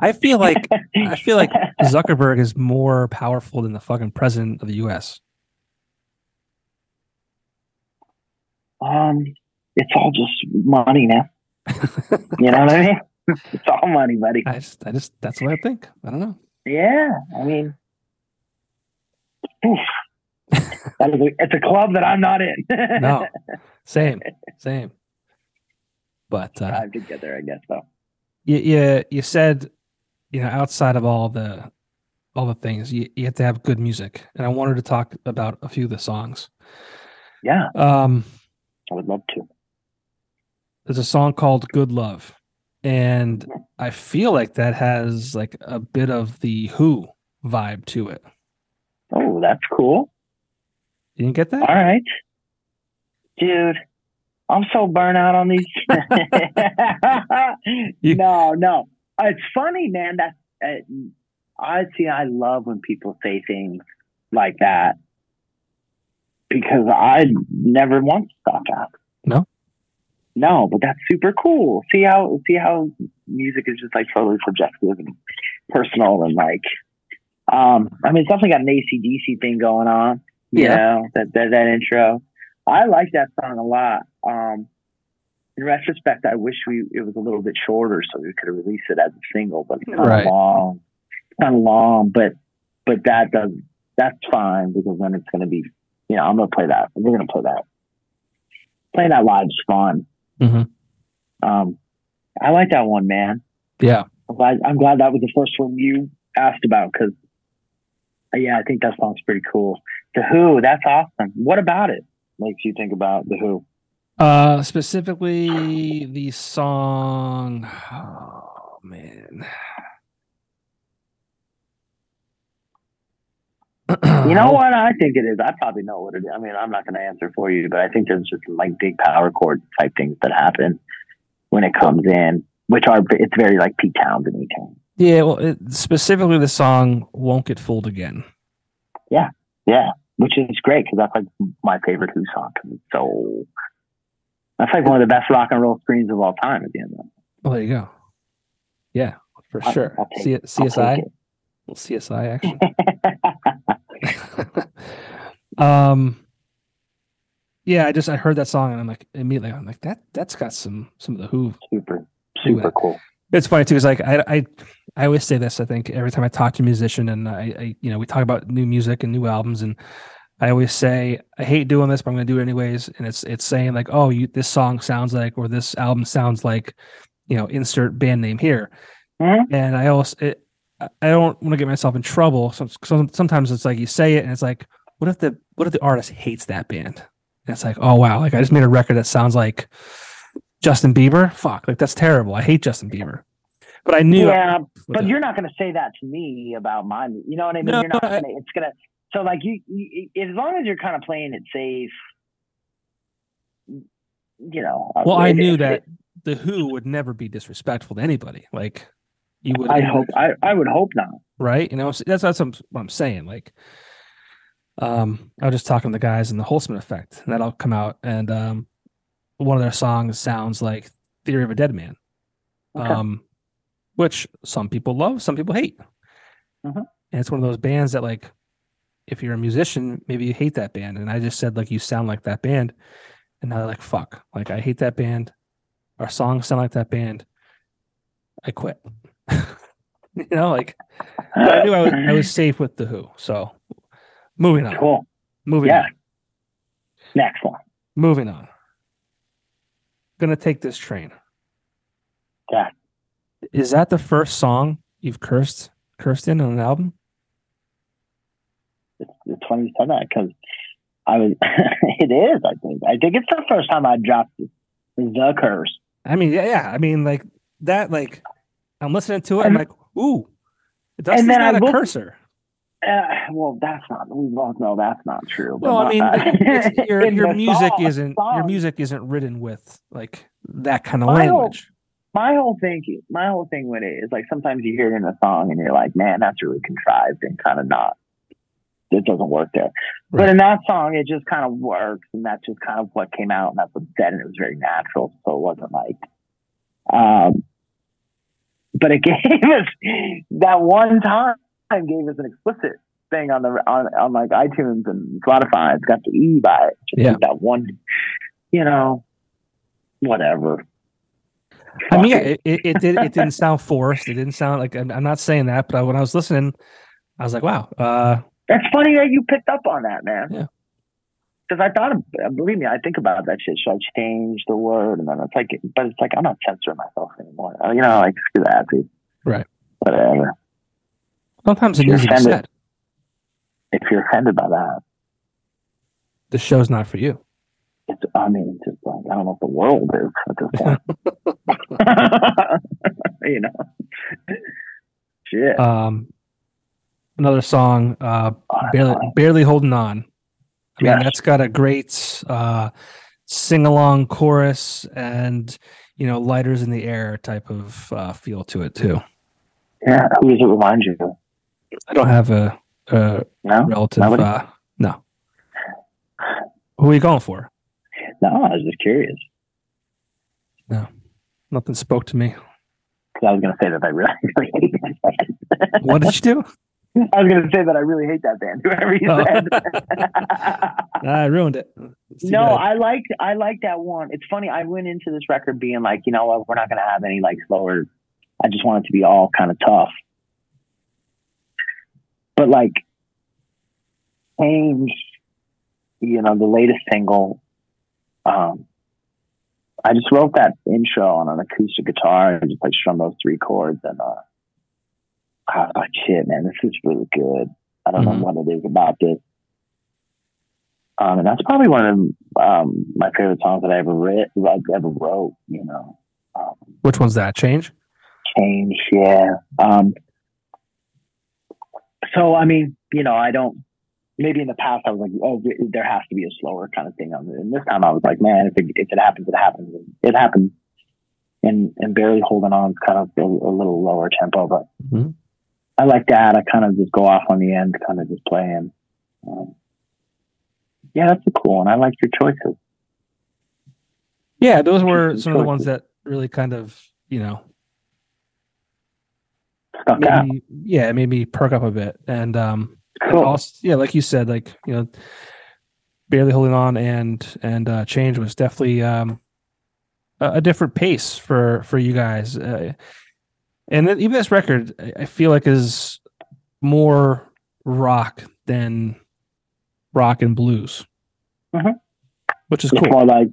i feel like i feel like zuckerberg is more powerful than the fucking president of the us um, it's all just money now. You know what I mean? [laughs] It's all money, buddy. i just i just that's what i think i don't know Yeah, I mean, that is a, it's a club that I'm not in. no [laughs] same same but uh Time to get there, I guess. Though. you, you you said you know outside of all the all the things you, you have to have good music and i wanted to talk about a few of the songs Yeah, um I would love to. there's a song called good love and i feel like that has like a bit of the who vibe to it Oh, that's cool. you didn't get that All right, dude. I'm so burnt out on these. You- [laughs] [laughs] no, no. It's funny, man. That uh, I see. I love when people say things like that because I never once thought that. No? No, but that's super cool. See how see how music is just like totally subjective and personal and like um I mean it's definitely got an ACDC thing going on. You Yeah. know, that, that that intro. I like that song a lot. Um in retrospect, I wish we it was a little bit shorter so we could have released it as a single, but it's kind Right. of long. It's kind of long, but but that does that's fine because then it's gonna be you know, I'm gonna play that. We're gonna play that. Playing that live is fun. Mhm. Um I like that one, man. yeah I'm glad, I'm glad that was the first one you asked about because, yeah, I think that song's pretty cool. The Who, that's awesome. What about it makes you think about The Who? uh specifically the song oh man You know what I think it is? I probably know what it is. I mean, I'm not going to answer for you, but I think there's just like big power chord type things that happen when it comes in, which are, it's very like Pete Townshend tone. Yeah, well, it, specifically the song "Won't Get Fooled Again." Yeah, yeah, which is great because that's like my favorite Who song 'cause it's so, that's like one of the best rock and roll screens of all time at the end of it. Well, there you go. Yeah, for I'll- sure. I'll C- CSI, CSI action. it. [laughs] [laughs] um, yeah, I just I heard that song and I'm like immediately I'm like that that's got some some of the Who. super, super cool. It's funny too. It's like I I I always say this. I think every time I talk to a musician and I, I you know we talk about new music and new albums and I always say I hate doing this, but I'm going to do it anyways. And it's it's saying like, oh, you this song sounds like, or this album sounds like, you know, insert band name here. Mhm. And I also it, I don't want to get myself in trouble. So, so sometimes it's like you say it, and it's like, what if the what if the artist hates that band? And it's like, oh wow, like I just made a record that sounds like Justin Bieber. Fuck, like that's terrible. I hate Justin Bieber. But I knew. Yeah, with but you're not going to say that to me about my. You know what I mean? No, you're not. Gonna, it's gonna. So like you, you, as long as you're kind of playing it safe, you know. well, I knew it- that it- the Who would never be disrespectful to anybody. Like you would. I hope. I, I would hope not. right? You know, that's that's what I'm saying. Like, um, I was just talking to the guys in the Holtzman Effect, and that'll come out, and um, one of their songs sounds like "Theory of a Dead Man," Okay. um, which some people love, some people hate, Mhm. and it's one of those bands that, like, if you're a musician, maybe you hate that band, and I just said like you sound like that band, and now they're like, "Fuck!" Like I hate that band. Our songs sound like that band. I quit. [laughs] you know, like I knew I was, I was safe with the Who. So moving on. cool. Moving Yeah. on. Next one. Moving on. Gonna take this train. Yeah. Is that the first song you've cursed cursed in on an album? It's, it's funny you said that because I was. [laughs] it is. I think. I think it's the first time I dropped the curse. I mean, yeah, yeah. I mean, like that. Like I'm listening to it. I'm like, ooh, Dustin's And then not I a looked- cursor. Uh, well, that's not. We both know that's not true. but Well, I mean, [laughs] your your music song- isn't your music isn't written with like that kind of My whole- language. My whole thing, my whole thing with it is like sometimes you hear it in a song and you're like, man, that's really contrived and kind of not. It doesn't work there. But in that song, it just kind of works, and that's just kind of what came out, and that's what said, and it was very natural. So it wasn't like, um, but it [laughs] gave us that one time gave us an explicit thing on the on on like iTunes and Spotify. It's got the E by it. Just Yeah. that one, you know, whatever. I mean, yeah, it. it, it, it did. It didn't sound forced. It didn't sound like. I'm, I'm not saying that, but I, when I was listening, I was like, "Wow, uh, That's funny that you picked up on that, man. Yeah. Because I thought, believe me, I think about that shit. Should I change the word? And then it's like, but it's like I'm not censoring myself anymore. You know, like screw that, dude. Right. Whatever. Sometimes it You're needs to be offended. If you're offended by that, The show's not for you." it's. I mean, it's just like I don't know what the world is at this point. [laughs] [laughs] you know. Shit. Um, another song, uh, Oh, barely, barely holding on. I mean, Yes. that's got a great uh, sing along chorus and you know lighters in the air type of uh, feel to it too. Yeah. Who does it remind you of? I don't have a, a No. relative. Uh, no. Who are you going for? No. I was just curious No, Nothing spoke to me. because I was going to say that I really, really [laughs] hate that band. What did you do? I was going to say that I really hate that band. [laughs] Whoever you Oh. said. [laughs] I ruined it. No, bad. I like I like that one. It's funny. I went into this record being like, you know what, we're not going to have any like slower. I just want it to be all kind of tough. But like, change. You know, the latest single. Um, I just wrote that intro on an acoustic guitar and just like strum those three chords and uh, I was like, shit, man, this is really good. I don't Mhm. know what it is about this. Um, and that's probably one of um, my favorite songs that I ever read, like ever wrote. You know, um, Which one's that? Change? change, yeah. Um, so I mean, you know, I don't. Maybe in the past I was like, oh, there has to be a slower kind of thing on. And this time I was like, man, if it, if it happens, it happens. It happened. And and barely holding on is kind of a, a little lower tempo, but Mhm. I like that. I kind of just go off on the end, kind of just playing. Um, yeah, that's a cool one. I like your choices. Yeah, those were Choices, some of the ones that really kind of, you know, Stuck made out. yeah, it made me perk up a bit. And um Cool. also, yeah, like you said, like, you know, barely holding on and and uh change was definitely um a, a different pace for for you guys. Uh, and then even this record I- I feel like is more rock than rock and blues, Mhm. which is It's cool. more like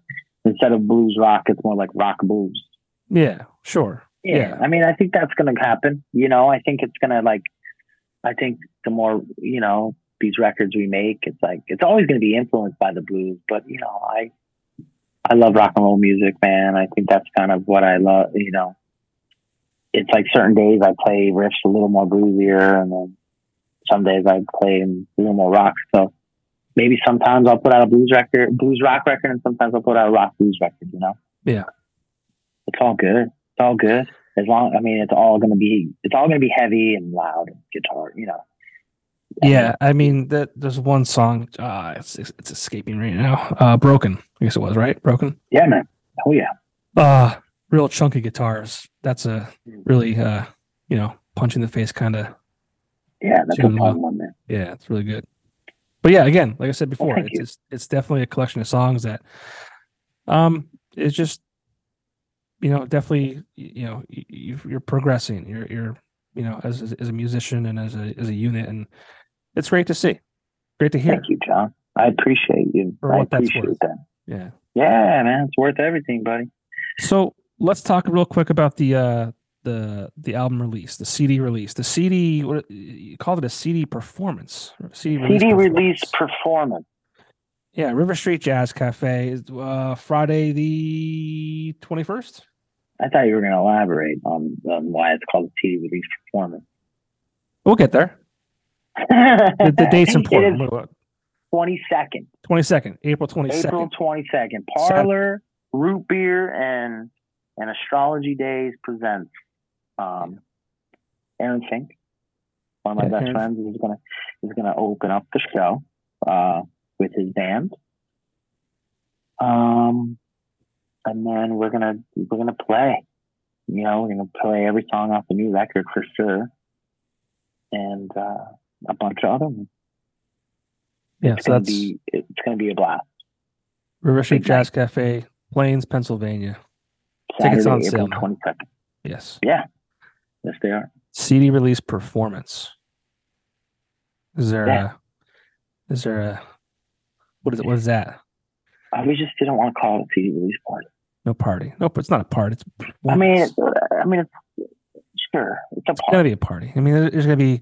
instead of blues rock, it's more like rock blues. Yeah, sure. Yeah. Yeah. I mean, I think that's going to happen. You know, I think it's going to like, I think the more, you know, these records we make, it's like, it's always going to be influenced by the blues. But, you know, I, I love rock and roll music, man. I think that's kind of what I love, you know. It's like certain days I play riffs a little more bluesier, and then some days I play a little more rock. So maybe sometimes I'll put out a blues record, blues rock record, and sometimes I'll put out a rock blues record, you know? Yeah. It's all good. All good. As long, I mean, it's all going to be, it's all going to be heavy and loud and guitar, you know? Yeah, I mean that there's one song. Uh, it's it's escaping right now. Uh, broken. I guess it was right. Broken. Yeah, man. Oh, yeah. Uh real chunky guitars. That's a really uh you know punch in the face kind of. Yeah, that's a fun up. one, man. Yeah, it's really good. But yeah, again, like I said before, it's, it's it's definitely a collection of songs that um it's just you know definitely you know y- y- you're progressing. You're you're you know as as a musician and as a as a unit, and it's great to see. Great to hear. Thank you, John. I appreciate you. For I appreciate that. Yeah. Yeah, man. It's worth everything, buddy. So let's talk real quick about the uh the the album release, the CD release, the CD. What you called it a CD performance, CD release. CD performance. release performance. Yeah, River Street Jazz Cafe is uh, Friday the twenty first. I thought you were going to elaborate on, on why it's called a CD release performance. We'll get there. [laughs] The, the date's important. 22nd, Twenty second, April twenty April 22nd. Parlor, Root Beer, and and Astrology Days presents um, Aaron Fink, one of my Yeah, best Aaron. friends, is gonna is gonna open up the show uh, with his band. Um, and then we're gonna we're gonna play. You know, we're gonna play every song off the new record for sure, and uh, a bunch of other ones. Yeah, It's so gonna that's be it's gonna be a blast. River Jazz Cafe, Plains, Pennsylvania. Saturday, Tickets on April sale twenty second. Yes, Yeah, yes they are. CD release performance. Is there Yeah. a? Is there a? What is it? What is that? We just didn't want to call it a CD release party. No party. Nope, it's not a party. It's [clears throat] I mean, it's, I mean, it's, sure, it's a It's gonna be a party. I mean, there- there's gonna be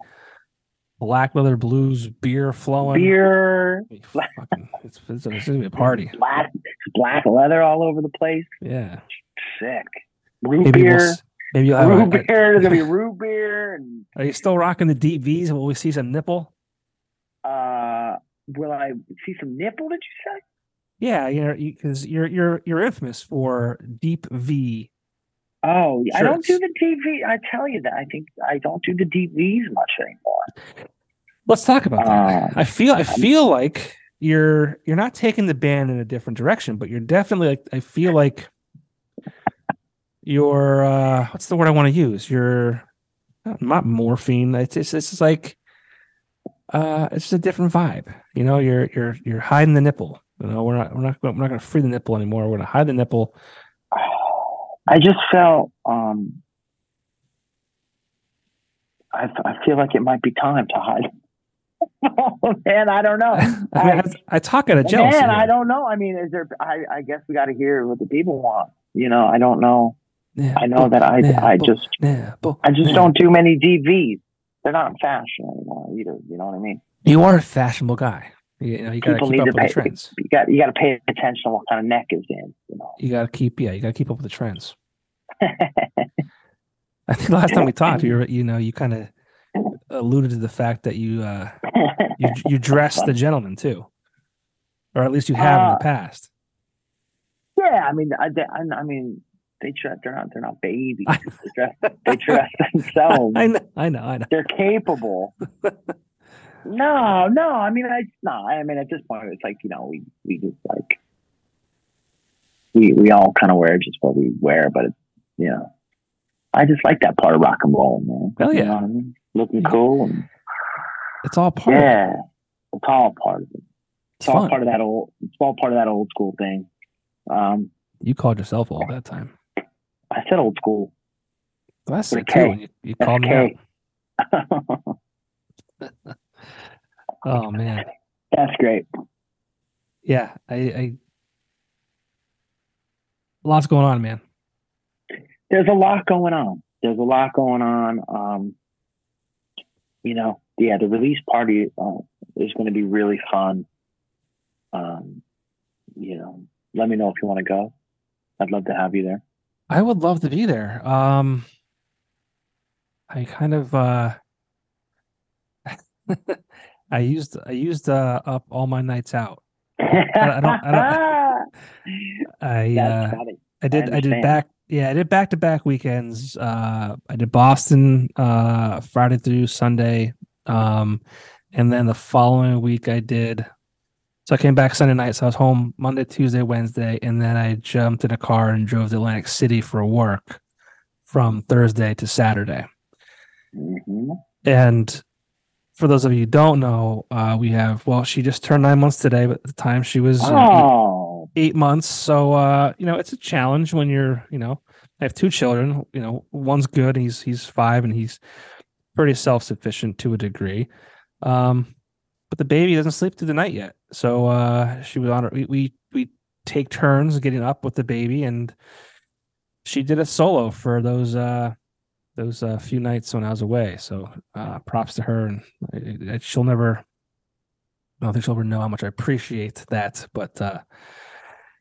black leather blues, beer flowing. Beer, fucking- it's, it's, it's gonna be a party. black, black leather all over the place. Yeah. Sick. Root Maybe we'll, beer, maybe you'll have. root a- beer. There's gonna be root beer, and are you still rocking the deep V's? Will we see some nipple? uh, will I see some nipple? Did you say? Yeah, you know, because you're you're you're infamous for deep V. Oh, I don't do the DV. I tell you that. I think I don't do the DVs much anymore. Let's talk about that. Um, I feel I feel like you're you're not taking the band in a different direction, but you're definitely like I feel like you're uh what's the word I want to use? You're not, not morphine. It's just it's just like uh it's just a different vibe. You know, you're you're you're hiding the nipple. You know, we're not we're not we're not gonna free the nipple anymore. We're gonna hide the nipple. I just felt um I, I feel like it might be time to hide. [laughs] oh man, I don't know. [laughs] I, mean, I- I, I talk out of jealousy. man, I don't know. I mean, is there? I, I guess we got to hear what the people want. You know, I don't know. I know that I, I Nipple, just, nipple, I just don't do many DVs. They're not in fashion anymore either. You know what I mean? You are a fashionable guy. You know, you gotta People keep up to with the pay. trends. You got, you got to pay attention to what kind of neck is in. You know. You gotta keep, yeah, you gotta keep up with the trends. [laughs] I think last time we talked, you were, you know, you kind of [laughs] alluded to the fact that you, uh, you, [laughs] you dress the gentleman too, or at least you have in Uh, the past. yeah, I mean, I, I, I mean, they dress. They're not. They're not babies. They dress. They dress themselves. I know, I know, I know. they're capable. No, no. I mean, I no. I mean, at this point, it's like you know, we we just like we we all kind of wear just what we wear, but it's you know, I just like that part of rock and roll, man. Hell You yeah. know I mean? Looking cool and It's all part of it. yeah, it's all part of it. It's It's all fun. part of that old. It's all part of that old school thing. Um, You called yourself all that time. I said old school. That's With it too. You, you called me out. [laughs] Oh man. That's great. Yeah, I, I lots going on, man. There's a lot going on. There's a lot going on. Um, you know, yeah, the release party uh, is going to be really fun. Um, you know, let me know if you want to go. I'd love to have you there. I would love to be there. Um, I kind of uh, [laughs] I used I used uh, up all my nights out. I, I don't. I don't. [laughs] I uh, I did. I, I, did back. Yeah, I did back to back weekends. Uh, I did Boston uh, Friday through Sunday, um, and then the following week I did. So I came back Sunday night. So I was home Monday, Tuesday, Wednesday, and then I jumped in a car and drove to Atlantic City for work from Thursday to Saturday. Mm-hmm. And for those of you who don't know, uh, we have well, she just turned nine months today, but at the time she was oh. eight, eight, months. So uh, you know, it's a challenge when you're, you know, I have two children. You know, one's good, he's he's five, and he's pretty self sufficient to a degree. Um, but the baby doesn't sleep through the night yet. So uh, she was on her. We, we we take turns getting up with the baby, and she did it solo for those uh those uh, a few nights when I was away. So uh, props to her, and I, I, she'll never. I don't think she'll ever know how much I appreciate that, but uh,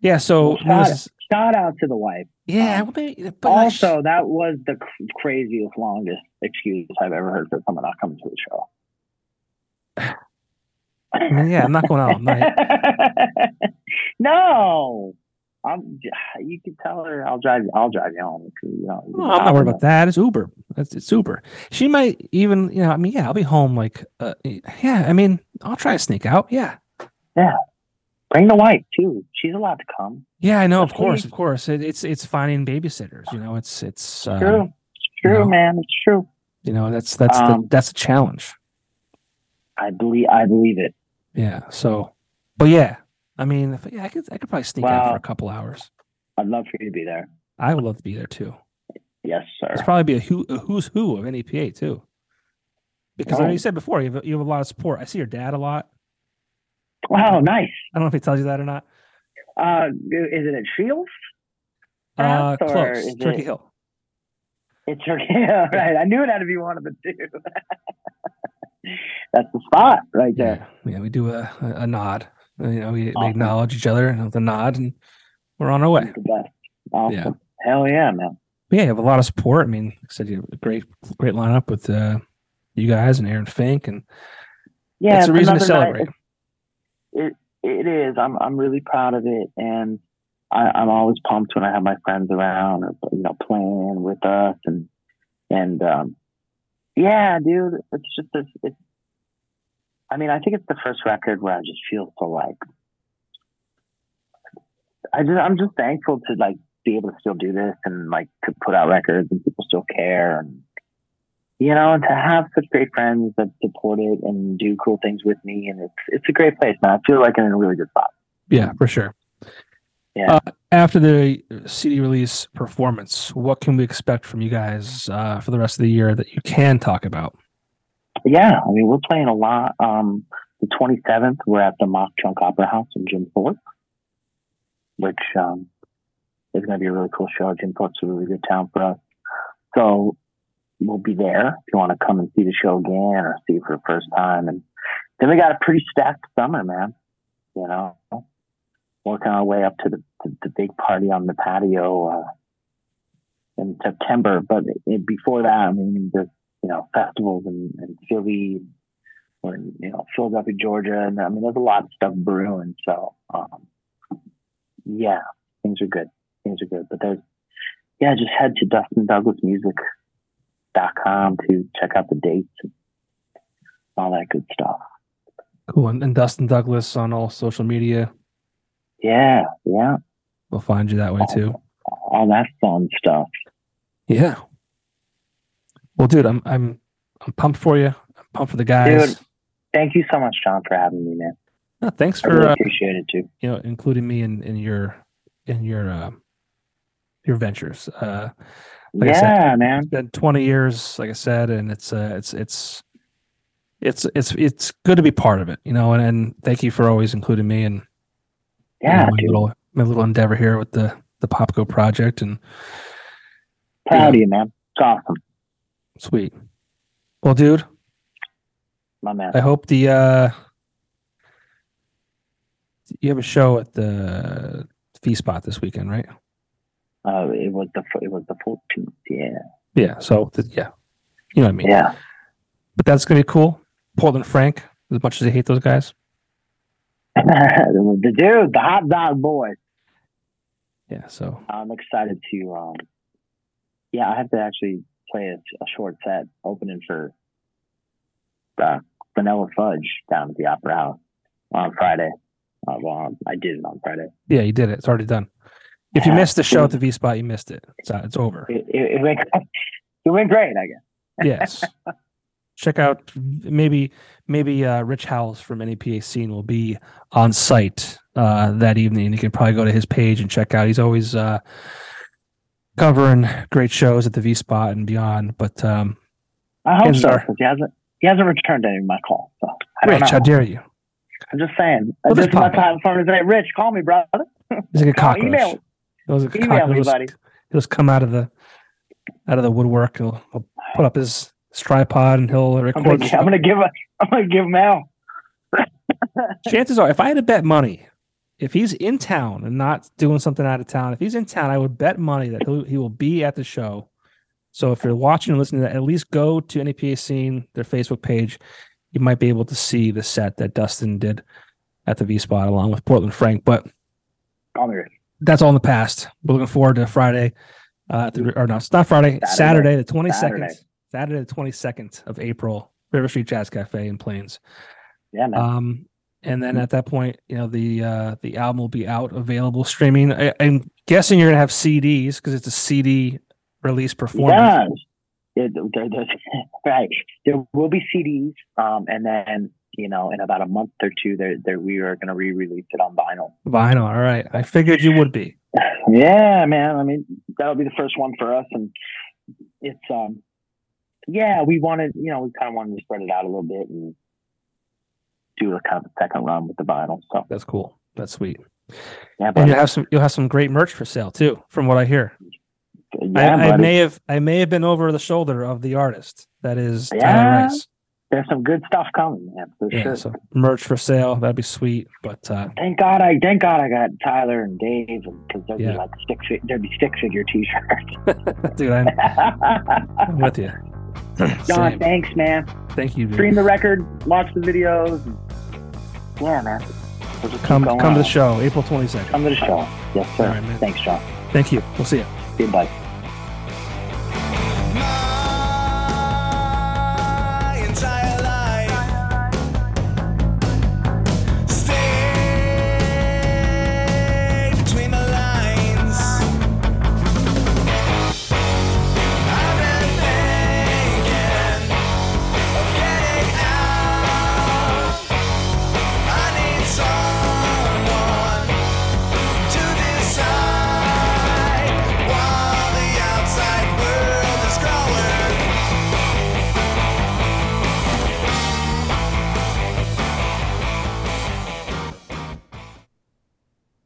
yeah. So shout, was, shout, out to the wife. Yeah. Um, but also, like, that was the craziest, longest excuse I've ever heard for someone not coming to the show. I mean, yeah, I'm not going out night. [laughs] no, I'm. You can tell her I'll drive. I'll drive you home. You know, oh, I'm not worried about that. It's Uber. It's, it's Uber. She might even. You know. I mean, yeah. I'll be home. Like, uh, yeah. I mean, I'll try to sneak out. Yeah. Yeah. Bring the wife too. She's allowed to come. Yeah, I know. Of course, of course. It, it's it's finding babysitters. You know, it's it's um, true. It's true, know, man. It's true. You know, that's that's um, the, that's a challenge. I believe I believe it. Yeah. So, but yeah, I mean, yeah, I could, I could probably sneak out for a couple hours. I'd love for you to be there. I would love to be there too. Yes, sir. It's probably be a, who, a who's who of NEPA too. Because like you said before, you have, you have a lot of support. I see your dad a lot. Wow, nice. I don't know if he tells you that or not. Uh, is it at Shields? Uh, close. Turkey it, Hill. It's Turkey Hill, [laughs] right? I knew it had to be one of the two. [laughs] That's the spot right there. Yeah, yeah we do a, a nod. You know, we, awesome. we acknowledge each other with a nod, and we're on our way. Awesome. Yeah. Hell yeah, man. But yeah, you have a lot of support. I mean, like I said, you have a great, great lineup with uh, you guys and Aaron Fink, and yeah, it's a reason to celebrate. It it is. I'm I'm really proud of it, and I, I'm always pumped when I have my friends around, or, you know, playing with us, and and um, yeah, dude, it's just a, it's I mean, I think it's the first record where I just feel so like I just I'm just thankful to like be able to still do this and like to put out records and people still care and you know, and to have such great friends that support it and do cool things with me and it's it's a great place, man. I feel like I'm in a really good spot. Yeah, for sure. Yeah. Uh, after the CD release performance, what can we expect from you guys uh, for the rest of the year that you can talk about? Yeah, I mean, we're playing a lot. Um, the 27th, we're at the Mauch Chunk Opera House in Jim Thorpe, which um, is going to be a really cool show. Jim Thorpe's a really good town for us. So we'll be there if you want to come and see the show again or see it for the first time. And then we got a pretty stacked summer, man. You know, working our way up to the, to the big party on the patio uh, in September. But it, before that, I mean, there's you know, festivals in, in Philly or in, you know, Philadelphia, Georgia. And I mean, there's a lot of stuff brewing. So, um, yeah, things are good. Things are good. But there's, yeah, just head to DustinDouglasMusic.com to check out the dates and all that good stuff. Cool. And, and Dustin Douglas on all social media. Yeah, yeah. We'll find you that way too. All that fun stuff. Yeah. Well, dude, I'm I'm I'm pumped for you. I'm pumped for the guys. Dude, thank you so much, John, for having me, man. No, thanks for I really uh, appreciate it too. You know, including me in in your in your uh, your ventures. Uh, like yeah, said, man. It's been 20 years, like I said, and it's uh, it's it's it's it's it's good to be part of it, you know. And, and thank you for always including me and Yeah, my dude. little my little endeavor here with the the Popco project and Proud of you, man. It's awesome, sweet. Well, dude, my man. I hope the uh you have a show at the V Spot this weekend, right? Uh, it was the it was the 14th. Yeah, Yeah. So th- yeah, you know what I mean. yeah. But that's gonna be cool. Portland Frank, as much as I hate those guys. [laughs] the dude, the hot dog boy. Yeah. So I'm excited to. Um, yeah, I have to actually play a, a short set opening for uh, Vanilla Fudge down at the Opera House on Friday. Uh, well, I did it on Friday. yeah, you did it. It's already done. If you missed the show at the V spot, you missed it. It's uh, it's over. It, it, it went. [laughs] It went great, I guess. yes. Check out maybe maybe uh, Rich Howells from NEPA scene will be on site uh, that evening. You can probably go to his page and check out. He's always uh, covering great shows at the V Spot and beyond. But um, I hope so are- he hasn't. He hasn't returned any of my calls. So I Rich, how dare you? I'm just saying. Well, this is my time for him to say, Rich, call me, brother. He's like a [laughs] cockroach. email, He was a email cockroach. me, He'll just- buddy. He'll just come out of the out of the woodwork. He'll, he'll put up his, his tripod and he'll I'm record. gonna. I'm gonna give. A, I'm gonna give him out. chances are, if I had to bet money, if he's in town and not doing something out of town, if he's in town, I would bet money that he'll, he will be at the show. So if you're watching and listening to that, at least go to NEPA Scene, their Facebook page. You might be able to see the set that Dustin did at the V Spot along with Portland Frank. But Call me, Rich. that's all in the past. We're looking forward to Friday. Uh, or no, it's not Friday. Saturday, Saturday. the 22nd. Saturday. Saturday, the 22nd of April, River Street Jazz Cafe in Plains. Yeah, man. Um, and then at that point, you know, the uh, the album will be out, available streaming. I, I'm guessing you're gonna have CDs because it's a CD release performance. Yeah. It, there, [laughs] right. There will be CDs, um, and then you know, in about a month or two, there, there we are going to re-release it on vinyl. Vinyl. All right. I figured you would be. [laughs] Yeah, man. I mean, that'll be the first one for us, and it's um, yeah, we wanted, you know, we kind of wanted to spread it out a little bit and do a kind of second run with the vinyl. So That's cool. That's sweet. yeah, And but you'll have some you'll have some great merch for sale too, from what I hear. yeah, I, I may have I may have been over the shoulder of the artist. That is Tyler Rice. there's some good stuff coming, man, for Yeah, sure. so merch for sale. That'd be sweet. But uh Thank God I thank God I got Tyler and Dave because there'd Yeah. be like stick fi- there'd be stick figure t-shirts. [laughs] dude, I'm, I'm with you. [laughs] [clears throat] John, Same. thanks, man. Thank you, dude. Stream the record, watch the videos yeah, man. We'll come come to the show, April 22nd. Come to the show. Yes, sir. Thanks, John. Thank you. We'll see you. Goodbye.